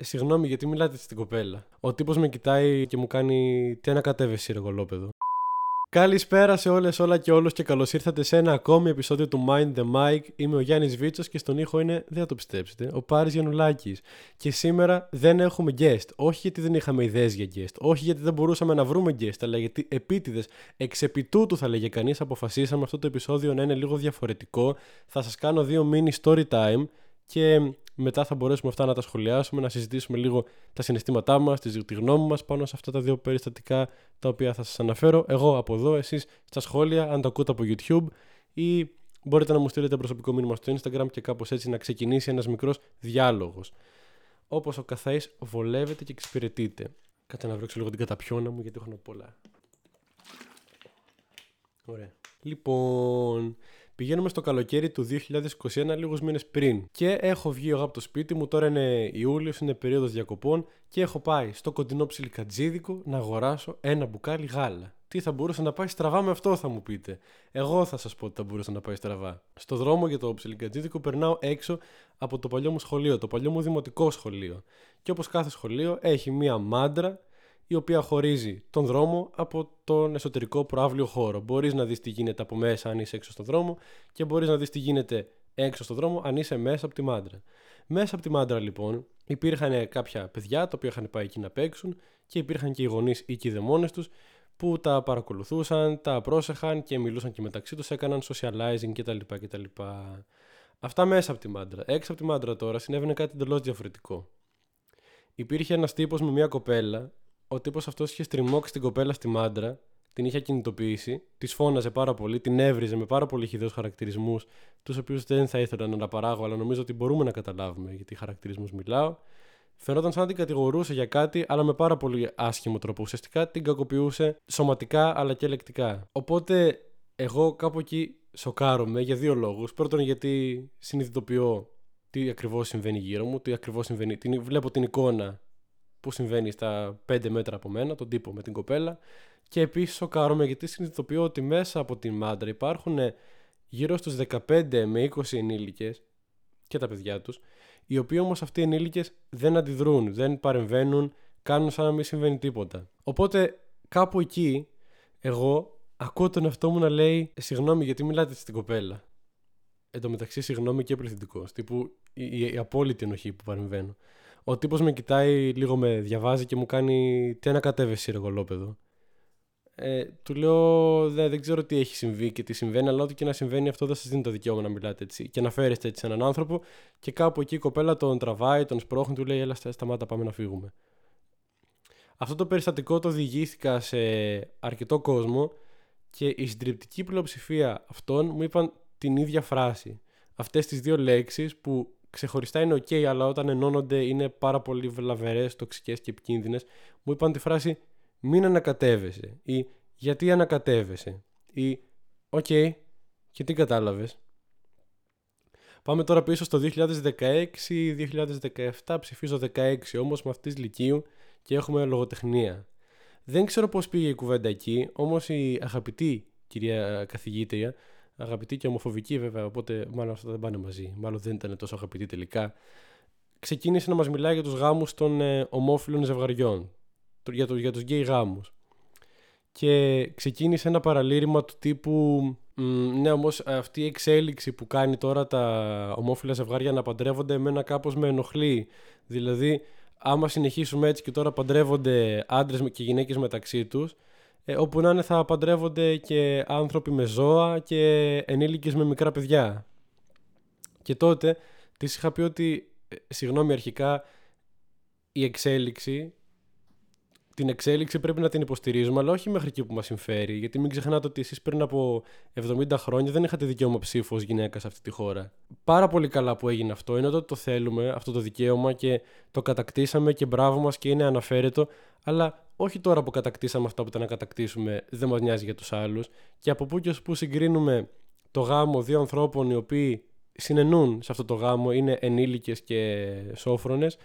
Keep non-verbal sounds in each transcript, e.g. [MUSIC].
Ε, συγγνώμη, γιατί μιλάτε στην κοπέλα. Ο τύπος με κοιτάει και μου κάνει. Τι ανακατεύεσαι, ρε γολόπεδο. Καλησπέρα σε όλες, όλα και όλους και καλώς ήρθατε σε ένα ακόμη επεισόδιο του Mind the Mic. Είμαι ο Γιάννης Βίτσος και στον ήχο είναι, δεν θα το πιστέψετε, ο Πάρης Γιανουλάκη. Και σήμερα δεν έχουμε guest. Όχι γιατί δεν είχαμε ιδέες για guest, όχι γιατί δεν μπορούσαμε να βρούμε guest, αλλά γιατί επίτηδες, εξ επιτούτου θα λέγε κανείς, αποφασίσαμε αυτό το επεισόδιο να είναι λίγο διαφορετικό. Θα σας κάνω δύο mini story time και μετά θα μπορέσουμε αυτά να τα σχολιάσουμε, να συζητήσουμε λίγο τα συναισθήματά μας, τη γνώμη μας πάνω σε αυτά τα δύο περιστατικά τα οποία θα σας αναφέρω. Εγώ από εδώ, εσείς στα σχόλια, αν το ακούτε από YouTube ή μπορείτε να μου στείλετε προσωπικό μήνυμα στο Instagram και κάπως έτσι να ξεκινήσει ένας μικρός διάλογος. Όπως ο καθένα βολεύεται και εξυπηρετείται. Κάτσε να βρέξω λίγο την καταπιώνα μου γιατί έχω πολλά. Ωραία. Λοιπόν, Πηγαίνουμε στο καλοκαίρι του 2021, λίγους μήνες πριν. Και έχω βγει εγώ από το σπίτι μου, τώρα είναι Ιούλιος, είναι περίοδος διακοπών και έχω πάει στο κοντινό ψιλικατζίδικο να αγοράσω ένα μπουκάλι γάλα. Τι θα μπορούσε να πάει στραβά με αυτό, θα μου πείτε. Εγώ θα σας πω ότι θα μπορούσε να πάει στραβά. Στο δρόμο για το ψιλικατζίδικο περνάω έξω από το παλιό μου σχολείο, το παλιό μου δημοτικό σχολείο. Και όπως κάθε σχολείο έχει μία μάντρα η οποία χωρίζει τον δρόμο από τον εσωτερικό προάβλιο χώρο. Μπορείς να δεις τι γίνεται από μέσα αν είσαι έξω στον δρόμο και μπορείς να δεις τι γίνεται έξω στον δρόμο αν είσαι μέσα από τη μάντρα. Μέσα από τη μάντρα λοιπόν υπήρχαν κάποια παιδιά τα οποία είχαν πάει εκεί να παίξουν και υπήρχαν και οι γονείς ή και οι δαιμόνες τους που τα παρακολουθούσαν, τα πρόσεχαν και μιλούσαν και μεταξύ τους, έκαναν socializing κτλ. κτλ. Αυτά μέσα από τη μάντρα. Έξω από τη μάντρα τώρα συνέβαινε κάτι εντελώς διαφορετικό. Υπήρχε ένας τύπος με μια κοπέλα ο τύπος αυτός είχε στριμώξει την κοπέλα στη μάντρα, την είχε κινητοποιήσει, της φώναζε πάρα πολύ, την έβριζε με πάρα πολύ χιδαίου χαρακτηρισμούς, τους οποίους δεν θα ήθελα να αναπαράγω, αλλά νομίζω ότι μπορούμε να καταλάβουμε γιατί χαρακτηρισμούς μιλάω. Φαινόταν σαν να την κατηγορούσε για κάτι, αλλά με πάρα πολύ άσχημο τρόπο. Ουσιαστικά την κακοποιούσε σωματικά αλλά και λεκτικά. Οπότε εγώ κάπου εκεί σοκάρομαι για δύο λόγους. Πρώτον, γιατί συνειδητοποιώ τι ακριβώς συμβαίνει γύρω μου, τι ακριβώς συμβαίνει. Την, βλέπω την εικόνα που συμβαίνει στα 5 μέτρα από μένα, τον τύπο με την κοπέλα. Και επίσης σοκάρομαι γιατί συνειδητοποιώ ότι μέσα από την μάντρα υπάρχουν γύρω στους 15 με 20 ενήλικες και τα παιδιά τους, οι οποίοι όμως αυτοί οι ενήλικες δεν αντιδρούν, δεν παρεμβαίνουν, κάνουν σαν να μην συμβαίνει τίποτα. Οπότε κάπου εκεί εγώ ακούω τον εαυτό μου να λέει συγγνώμη γιατί μιλάτε στην κοπέλα. Εν τω μεταξύ συγγνώμη και πληθυντικός. Τύπου η, η, η απόλυτη ενοχή που παρεμβαίνω. Ο τύπος με κοιτάει, λίγο με διαβάζει και μου κάνει Τι ανακατεύεσαι, ρε γολόπεδο; Ε, του λέω δεν, δεν ξέρω τι έχει συμβεί και τι συμβαίνει, αλλά ό,τι και να συμβαίνει αυτό δεν σας δίνει το δικαίωμα να μιλάτε έτσι και να φέρεστε έτσι σε έναν άνθρωπο. Και κάπου εκεί η κοπέλα τον τραβάει, τον σπρώχνει, του λέει: Έλα, σταμάτα, πάμε να φύγουμε. Αυτό το περιστατικό το διηγήθηκα σε αρκετό κόσμο και η συντριπτική πλειοψηφία αυτών μου είπαν την ίδια φράση. Αυτές τις δύο λέξεις που ξεχωριστά είναι ok, αλλά όταν ενώνονται είναι πάρα πολύ βλαβερές, τοξικές και επικίνδυνες. Μου είπαν τη φράση Μην ανακατεύεσαι ή Γιατί ανακατεύεσαι ή OK, okay, και τι κατάλαβες. Πάμε τώρα πίσω στο 2016-2017, ψηφίζω 16 όμως με αυτής λυκείου και έχουμε λογοτεχνία. Δεν ξέρω πώς πήγε η κουβέντα εκεί, όμως η αγαπητή κυρία καθηγήτρια αγαπητή και ομοφοβική βέβαια, οπότε μάλλον αυτά δεν πάνε μαζί. Μάλλον δεν ήταν τόσο αγαπητή τελικά. Ξεκίνησε να μας μιλάει για τους γάμους των ε, ομόφυλων ζευγαριών, για, το, για τους γκέι γάμους. Και ξεκίνησε ένα παραλήρημα του τύπου ναι, όμως αυτή η εξέλιξη που κάνει τώρα τα ομόφυλα ζευγάρια να παντρεύονται εμένα κάπως με ενοχλεί. Δηλαδή, άμα συνεχίσουμε έτσι και τώρα παντρεύονται άντρες και γυναίκες μεταξύ τους, ε, όπου να είναι θα παντρεύονται και άνθρωποι με ζώα και ενήλικες με μικρά παιδιά. Και τότε της είχα πει ότι, ε, συγγνώμη αρχικά, η εξέλιξη, την εξέλιξη πρέπει να την υποστηρίζουμε, αλλά όχι μέχρι εκεί που μας συμφέρει. Γιατί μην ξεχνάτε ότι εσείς πριν από 70 χρόνια δεν είχατε δικαίωμα ψήφου ως γυναίκα σε αυτή τη χώρα. Πάρα πολύ καλά που έγινε αυτό, είναι ότι το θέλουμε, αυτό το δικαίωμα και το κατακτήσαμε και μπράβο μας και είναι αναφέρετο, αλλά όχι τώρα που κατακτήσαμε αυτά που ήταν να κατακτήσουμε, δεν μας νοιάζει για τους άλλους. Και από πού και ως πού συγκρίνουμε το γάμο δύο ανθρώπων οι οποίοι συνενούν σε αυτό το γάμο, είναι ενήλικες και σόφρονες,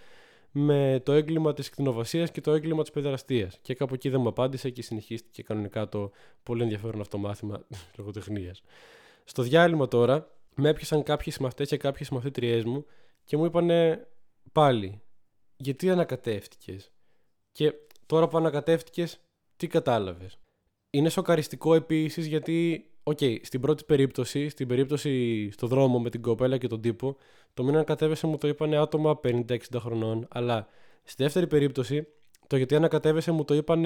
με το έγκλημα της κτηνοβασίας και το έγκλημα της παιδεραστίας. Και κάπου εκεί δεν μου απάντησε και συνεχίστηκε κανονικά το πολύ ενδιαφέρον αυτό μάθημα [LAUGHS] λογοτεχνίας. Στο διάλειμμα τώρα, με έπιασαν κάποιοι συμμαθητές και κάποιες συμμαθήτριές μου και μου είπαν πάλι γιατί ανακατεύτηκες; Και τώρα που ανακατεύτηκες, τι κατάλαβες; Είναι σοκαριστικό επίσης γιατί, OK, okay, στην πρώτη περίπτωση, στην περίπτωση στο δρόμο με την κοπέλα και τον τύπο, το μην ανακατεύεσαι μου το είπαν άτομα 50-60 χρονών. Αλλά στη δεύτερη περίπτωση, το γιατί ανακατεύεσαι μου το είπαν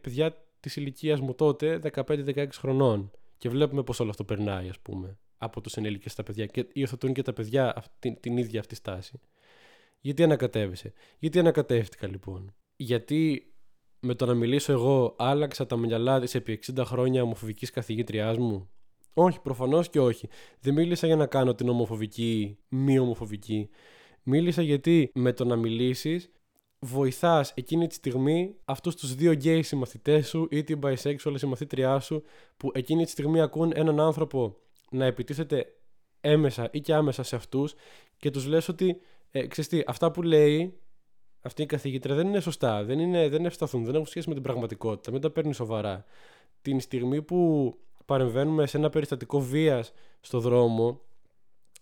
παιδιά της ηλικίας μου τότε, 15-16 χρονών. Και βλέπουμε πώς όλο αυτό περνάει, ας πούμε, από του ενήλικε στα παιδιά. Και υιοθετούν και τα παιδιά την, την ίδια αυτή στάση. Γιατί ανακατεύεσαι. Γιατί ανακατεύτηκα λοιπόν; Γιατί με το να μιλήσω εγώ άλλαξα τα μυαλά της επί 60 χρόνια ομοφοβικής καθηγήτριάς μου; Όχι, προφανώς και όχι. Δεν μίλησα για να κάνω την ομοφοβική μη ομοφοβική. Μίλησα γιατί με το να μιλήσεις βοηθάς εκείνη τη στιγμή αυτούς τους δύο γκέι συμμαθητές σου ή την bisexual συμμαθήτριά σου που εκείνη τη στιγμή ακούν έναν άνθρωπο να επιτίθεται έμεσα ή και άμεσα σε αυτούς και τους λες ότι ε, τι, αυτά που λέει αυτή η καθηγήτρια δεν είναι σωστά, δεν, είναι, δεν ευσταθούν, δεν έχουν σχέση με την πραγματικότητα, μην τα παίρνει σοβαρά. Την στιγμή που παρεμβαίνουμε σε ένα περιστατικό βίας στο δρόμο,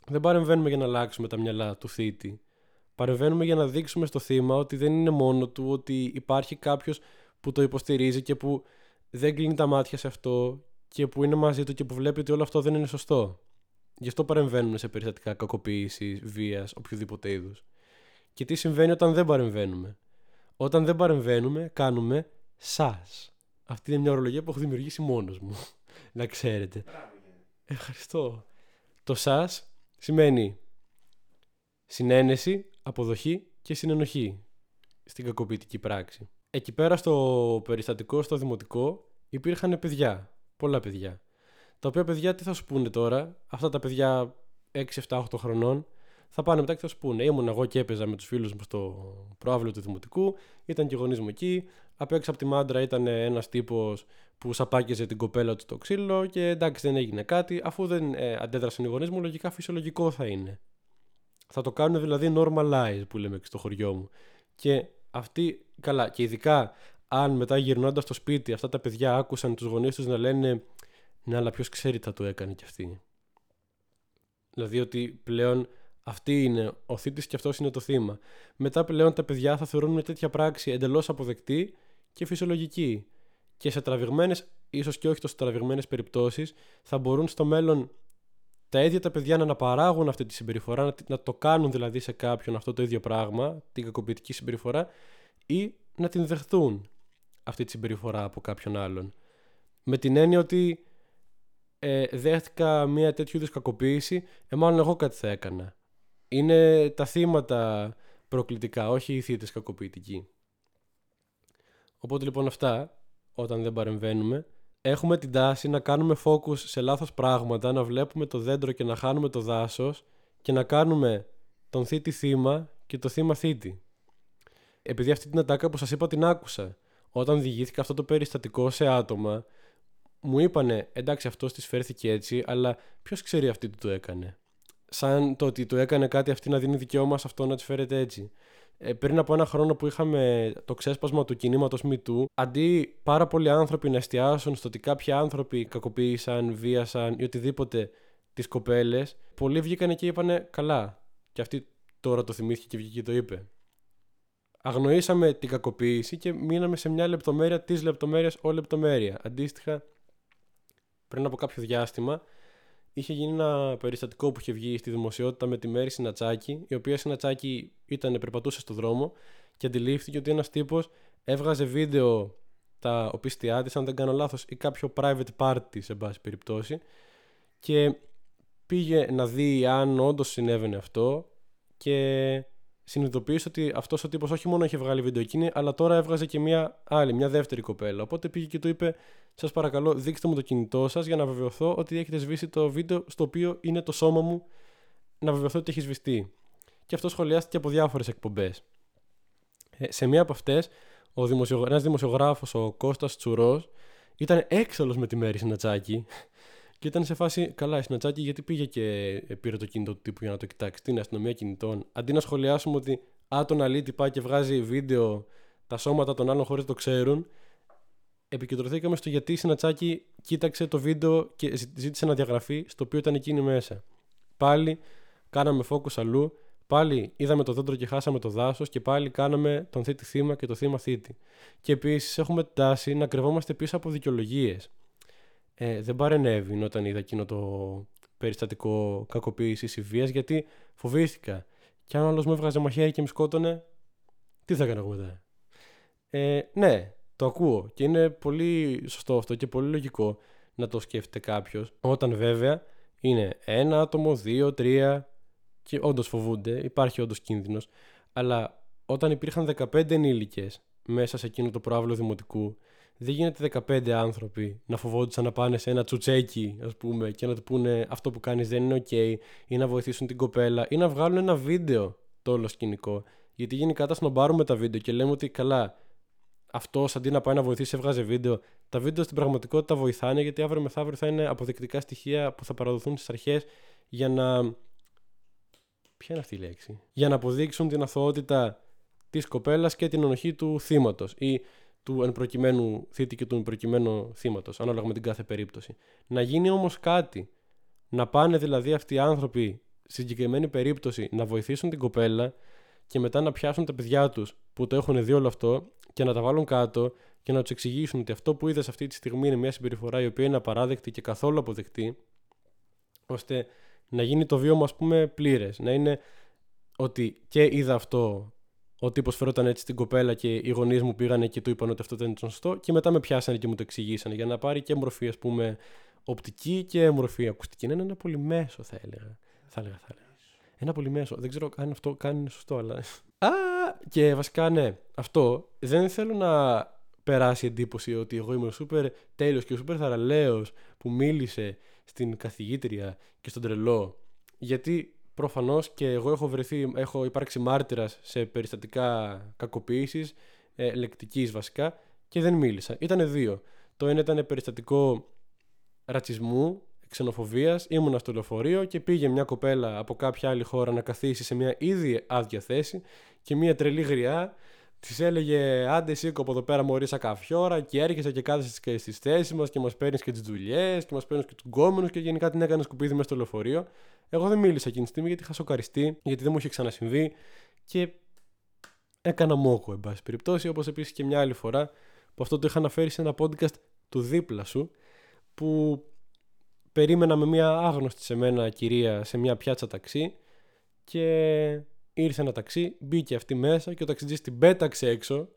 δεν παρεμβαίνουμε για να αλλάξουμε τα μυαλά του θήτη. Παρεμβαίνουμε για να δείξουμε στο θύμα ότι δεν είναι μόνο του, ότι υπάρχει κάποιος που το υποστηρίζει και που δεν κλείνει τα μάτια σε αυτό και που είναι μαζί του και που βλέπει ότι όλο αυτό δεν είναι σωστό. Γι' αυτό παρεμβαίνουμε σε περιστατικά κακοποίησης, βίας, οποιοδήποτε είδους. Και τι συμβαίνει όταν δεν παρεμβαίνουμε; Όταν δεν παρεμβαίνουμε, κάνουμε σας. Αυτή είναι μια ορολογία που έχω δημιουργήσει μόνος μου. [LAUGHS] να ξέρετε. Ευχαριστώ. Το σας σημαίνει συνένεση, αποδοχή και συνενοχή στην κακοποιητική πράξη. Εκεί πέρα στο περιστατικό, στο δημοτικό, υπήρχαν παιδιά. Πολλά παιδιά. Τα οποία παιδιά τι θα σου πούνε τώρα, αυτά τα παιδιά 6, 7, 8 χρονών, θα πάνε μετά και θα σου πούνε. Ήμουν εγώ και έπαιζα με τους φίλους μου στο προάβλιο του Δημοτικού, ήταν και οι γονείς μου εκεί. Απ' έξω από τη μάντρα ήταν ένας τύπος που σαπάκιζε την κοπέλα του στο ξύλο και εντάξει δεν έγινε κάτι. Αφού δεν ε, αντέδρασαν οι γονείς μου, λογικά φυσιολογικό θα είναι. Θα το κάνουν δηλαδή normalize που λέμε και στο χωριό μου. Και αυτοί, καλά, και ειδικά αν μετά γυρνώντας στο σπίτι αυτά τα παιδιά άκουσαν τους γονείς τους να λένε Ναι, αλλά ποιος ξέρει τι θα το έκανε κι αυτή. Δηλαδή ότι πλέον αυτή είναι ο θήτης και αυτός είναι το θύμα. Μετά πλέον τα παιδιά θα θεωρούν μια τέτοια πράξη εντελώς αποδεκτή και φυσιολογική. Και σε τραβηγμένες, ίσως και όχι τόσο τραβηγμένες περιπτώσεις, θα μπορούν στο μέλλον τα ίδια τα παιδιά να αναπαράγουν αυτή τη συμπεριφορά, να το κάνουν δηλαδή σε κάποιον αυτό το ίδιο πράγμα, την κακοποιητική συμπεριφορά, ή να την δεχθούν αυτή τη συμπεριφορά από κάποιον άλλον. Με την έννοια ότι ε, δέχτηκα μια τέτοιου είδους κακοποίηση, ε, μάλλον εγώ κάτι θα έκανα. Είναι τα θύματα προκλητικά, όχι οι θύτες κακοποιητικοί. Οπότε λοιπόν αυτά, όταν δεν παρεμβαίνουμε, έχουμε την τάση να κάνουμε focus σε λάθος πράγματα, να βλέπουμε το δέντρο και να χάνουμε το δάσος και να κάνουμε τον θήτη θύμα και το θύμα θήτη. Επειδή αυτή την ατάκα που σας είπα την άκουσα, όταν διηγήθηκα αυτό το περιστατικό σε άτομα, μου είπανε εντάξει αυτός της φέρθηκε έτσι, αλλά ποιος ξέρει αυτή τι το έκανε. Σαν το ότι του έκανε κάτι αυτή να δίνει δικαίωμα σε αυτό να της φέρεται έτσι ε, πριν από ένα χρόνο που είχαμε το ξέσπασμα του κινήματος MeToo, αντί πάρα πολλοί άνθρωποι να εστιάσουν στο ότι κάποιοι άνθρωποι κακοποίησαν, βίασαν ή οτιδήποτε τις κοπέλες, πολλοί βγήκαν και είπανε καλά. Και αυτή τώρα το θυμήθηκε και βγήκε και το είπε. Αγνοήσαμε την κακοποίηση και μείναμε σε μια λεπτομέρεια τη λεπτομέρεια όλη λεπτομέρεια. Αντίστοιχα, πριν από κάποιο διάστημα, είχε γίνει ένα περιστατικό που είχε βγει στη δημοσιότητα με τη Μέρη Συνατσάκη, η οποία Συνατσάκη ήταν, περπατούσε στο δρόμο και αντιλήφθηκε ότι ένας τύπος έβγαζε βίντεο τα οπίστια της, αν δεν κάνω λάθος, ή κάποιο private party σε πάση περιπτώσει. Και πήγε να δει αν όντως συνέβαινε αυτό και συνειδητοποίησε ότι αυτός ο τύπος όχι μόνο είχε βγάλει βίντεο εκείνη, αλλά τώρα έβγαζε και μια άλλη, μια δεύτερη κοπέλα. Οπότε πήγε και του είπε: Σας παρακαλώ, δείξτε μου το κινητό σας για να βεβαιωθώ ότι έχετε σβήσει το βίντεο στο οποίο είναι το σώμα μου, να βεβαιωθώ ότι έχει σβηστεί. Και αυτό σχολιάστηκε από διάφορες εκπομπές. Ε, σε μία από αυτές, δημοσιογ... ένας δημοσιογράφος, ο Κώστας Τσουρός, ήταν έξαλλος με τη Μέρη Συνατσάκη και ήταν σε φάση, καλά, η Σνατσάκη γιατί πήγε και πήρε το κινητό του τύπου για να το κοιτάξει. την αστυνομία κινητών. Αντί να σχολιάσουμε ότι α, τον αλήτη πάει και βγάζει βίντεο τα σώματα των άλλων χωρίς το ξέρουν, επικεντρωθήκαμε στο γιατί η Σνατσάκη κοίταξε το βίντεο και ζήτησε να διαγραφεί στο οποίο ήταν εκείνη μέσα. Πάλι κάναμε focus αλλού. Πάλι είδαμε το δέντρο και χάσαμε το δάσος και πάλι κάναμε τον θήτη θύμα και το θύμα θήτη. Και επίσης έχουμε τάση να κρυβόμαστε πίσω από δικαιολογίες. Ε, δεν παρενέβη όταν είδα εκείνο το περιστατικό κακοποίησης ή βίας γιατί φοβήθηκα. Και αν άλλος μου έβγαζε μαχαίρι και με σκότωνε, τι θα έκανα εγώ μετά; Ε, ναι, το ακούω και είναι πολύ σωστό αυτό και πολύ λογικό να το σκέφτεται κάποιος. Όταν βέβαια είναι ένα άτομο, δύο, τρία και όντως φοβούνται, υπάρχει όντως κίνδυνος. Αλλά όταν υπήρχαν 15 ενήλικες μέσα σε εκείνο το προάβλο δημοτικού, δεν γίνεται 15 άνθρωποι να φοβόντουσαν να πάνε σε ένα τσουτσέκι, ας πούμε, και να του πούνε αυτό που κάνεις δεν είναι OK, ή να βοηθήσουν την κοπέλα, ή να βγάλουν ένα βίντεο το όλο σκηνικό. Γιατί γενικά τα σνομπάρουμε τα βίντεο και λέμε ότι καλά, αυτός αντί να πάει να βοηθήσει, έβγαζε βίντεο. Τα βίντεο στην πραγματικότητα βοηθάνε γιατί αύριο μεθαύριο θα είναι αποδεικτικά στοιχεία που θα παραδοθούν στις αρχές για να. Ποια είναι αυτή η λέξη; Για να αποδείξουν την αθωότητα της κοπέλας και την ενοχή του θύματος ή του εν προκειμένου θήτη και του εν προκειμένου θύματος, ανάλογα με την κάθε περίπτωση. Να γίνει όμως κάτι. Να πάνε δηλαδή αυτοί οι άνθρωποι, στη συγκεκριμένη περίπτωση, να βοηθήσουν την κοπέλα και μετά να πιάσουν τα παιδιά τους που το έχουν δει όλο αυτό και να τα βάλουν κάτω και να τους εξηγήσουν ότι αυτό που είδες αυτή τη στιγμή είναι μια συμπεριφορά η οποία είναι απαράδεκτη και καθόλου αποδεκτή, ώστε να γίνει το βίωμα, ας πούμε, πλήρες. Να είναι ότι και είδα αυτό, ο τύπος φερόταν έτσι στην κοπέλα και οι γονείς μου πήγανε και του είπαν ότι αυτό δεν ήταν σωστό, και μετά με πιάσανε και μου το εξηγήσανε για να πάρει και μορφή, ας πούμε, οπτική και μορφή ακουστική. Είναι ένα πολύ μέσο, θα έλεγα. Θα έλεγα, θα έλεγα. Ένα πολύ μέσο. Δεν ξέρω αν αυτό κάνει σωστό, αλλά. Α, και βασικά ναι, αυτό δεν θέλω να περάσει εντύπωση ότι εγώ είμαι ο σούπερ τέλειος και ο σούπερ θαραλέος που μίλησε στην καθηγήτρια και στον τρελό. Γιατί προφανώς και εγώ έχω βρεθεί, έχω υπάρξει μάρτυρας σε περιστατικά κακοποίησης, ε, λεκτικής βασικά, και δεν μίλησα. Ήτανε δύο. Το ένα ήταν περιστατικό ρατσισμού ξενοφοβίας, ήμουνα στο λεωφορείο και πήγε μια κοπέλα από κάποια άλλη χώρα να καθίσει σε μια ήδη άδεια θέση και μια τρελή γριά της έλεγε Άντε, σήκω από εδώ πέρα μωρή σαν καφιόρα και έρχεσαι και κάθεσαι και στις θέσεις μας και μας παίρνεις και τις δουλειές και μας παίρνεις και τους γκόμενους και γενικά την έκανες σκουπίδι μέσα στο λεωφορείο. Εγώ δεν μίλησα εκείνη τη στιγμή γιατί είχα σοκαριστεί, γιατί δεν μου είχε ξανασυμβεί και έκανα μόκο, εν πάση περιπτώσει. Όπως επίσης και μια άλλη φορά που αυτό το είχα αναφέρει σε ένα podcast του δίπλα σου που περίμενα με μια άγνωστη σε μένα κυρία σε μια πιάτσα ταξί και ήρθε ένα ταξί, μπήκε αυτή μέσα και ο ταξιτζής την πέταξε έξω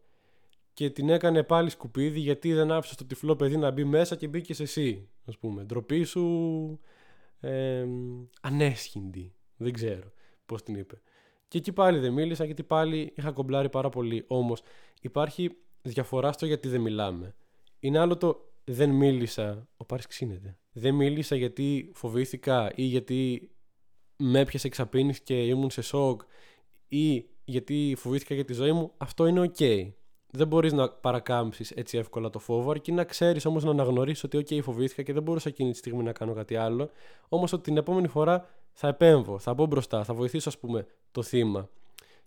και την έκανε πάλι σκουπίδι γιατί δεν άφησε το τυφλό παιδί να μπει μέσα και μπήκες εσύ, ας πούμε. Ντροπή σου ε, ανέσχυντη, δεν ξέρω πώς την είπε. Και εκεί πάλι δεν μίλησα γιατί πάλι είχα κομπλάρει πάρα πολύ. Όμως υπάρχει διαφορά στο γιατί δεν μιλάμε. Είναι άλλο το δεν μίλησα. Ο Πάρης ξύνεται. Δεν μίλησα γιατί φοβήθηκα ή γιατί με έπιασε εξαπίνης και ήμουν σε σοκ ή γιατί φοβήθηκα για τη ζωή μου. Αυτό είναι ok. Δεν μπορείς να παρακάμψεις έτσι εύκολα το φόβο, αρκεί να ξέρεις όμως να αναγνωρίσεις ότι, OK, φοβήθηκα και δεν μπορούσα εκείνη τη στιγμή να κάνω κάτι άλλο. Όμως ότι την επόμενη φορά θα επέμβω, θα μπω μπροστά, θα βοηθήσω, ας πούμε, το θύμα.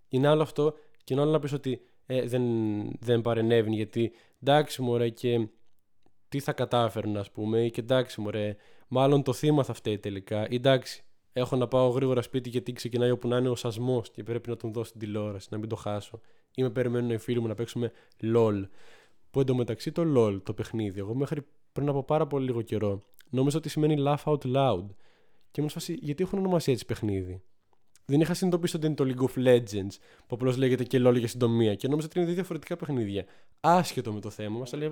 Είναι άλλο αυτό και είναι άλλο να πεις ότι ε, δεν, δεν παρενέβη γιατί εντάξει, μωρέ, και τι θα κατάφερνε, ας πούμε, ή και εντάξει, μωρέ, μάλλον το θύμα θα φταίει τελικά. Ή εντάξει, έχω να πάω γρήγορα σπίτι γιατί ξεκινάει όπου να είναι ο σασμός και πρέπει να τον δώσω στην τηλεόραση, να μην το χάσω. Ή με περιμένουν οι φίλοι μου να παίξουμε LOL. Που εντωμεταξύ το LOL, το παιχνίδι, εγώ μέχρι πριν από πάρα πολύ λίγο καιρό νόμιζα ότι σημαίνει laugh out loud. Και μου σφασί, γιατί έχουν ονομασία έτσι παιχνίδι; Δεν είχα συνειδητοποιήσει ότι είναι το League of Legends, που απλώς λέγεται και LOL για συντομία. Και νόμιζα ότι είναι δύο διαφορετικά παιχνίδια. Άσχετο με το θέμα, μας λέει.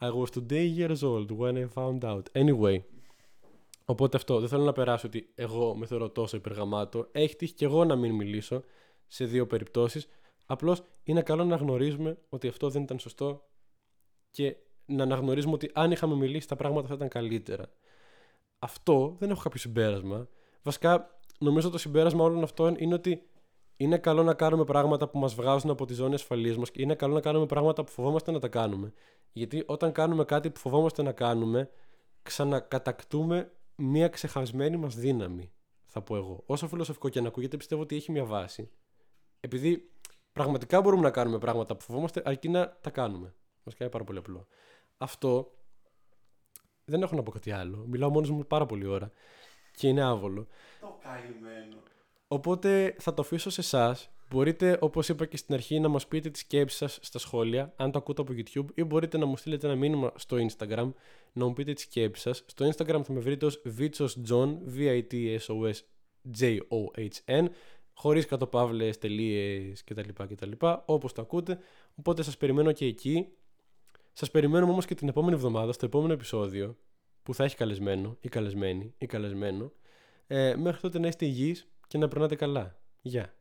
I was today years old when I found out. Anyway. Οπότε αυτό. Δεν θέλω να περάσω ότι εγώ με θεωρώ τόσο υπεργαμάτο. Έχει τύχει και εγώ να μην μιλήσω σε δύο περιπτώσεις. Απλώς είναι καλό να γνωρίζουμε ότι αυτό δεν ήταν σωστό και να αναγνωρίζουμε ότι αν είχαμε μιλήσει τα πράγματα θα ήταν καλύτερα. Αυτό δεν έχω κάποιο συμπέρασμα. Βασικά, νομίζω το συμπέρασμα όλων αυτών είναι ότι είναι καλό να κάνουμε πράγματα που μας βγάζουν από τη ζώνη ασφαλείας μας και είναι καλό να κάνουμε πράγματα που φοβόμαστε να τα κάνουμε. Γιατί όταν κάνουμε κάτι που φοβόμαστε να κάνουμε, ξανακατακτούμε μια ξεχασμένη μας δύναμη, θα πω εγώ. Όσο φιλοσοφικό και αν ακούγεται, πιστεύω ότι έχει μια βάση. Επειδή πραγματικά μπορούμε να κάνουμε πράγματα που φοβόμαστε, αρκεί να τα κάνουμε. Μας κάνει πάρα πολύ απλό. Αυτό δεν έχω να πω κάτι άλλο. Μιλάω μόνος μου πάρα πολύ ώρα. και είναι άβολο. Το καημένο. Οπότε θα το αφήσω σε εσάς. Μπορείτε, όπως είπα και στην αρχή, να μας πείτε τις σκέψεις σας στα σχόλια, αν το ακούτε από YouTube, ή μπορείτε να μου στείλετε ένα μήνυμα στο Instagram να μου πείτε τις σκέψεις σας. Στο Instagram θα με βρείτε ως Vitsosjohn, V-I-T-S-O-S J-O-H-N, χωρίς κατοπαύλες, τελείες κτλ. κτλ Όπως το ακούτε. Οπότε σας περιμένω και εκεί. Σας περιμένουμε όμως και την επόμενη εβδομάδα, στο επόμενο επεισόδιο, που θα έχει καλεσμένο ή καλεσμένη ή καλεσμένο. Ε, μέχρι τότε να είστε υγιείς και να περνάτε καλά. Γεια.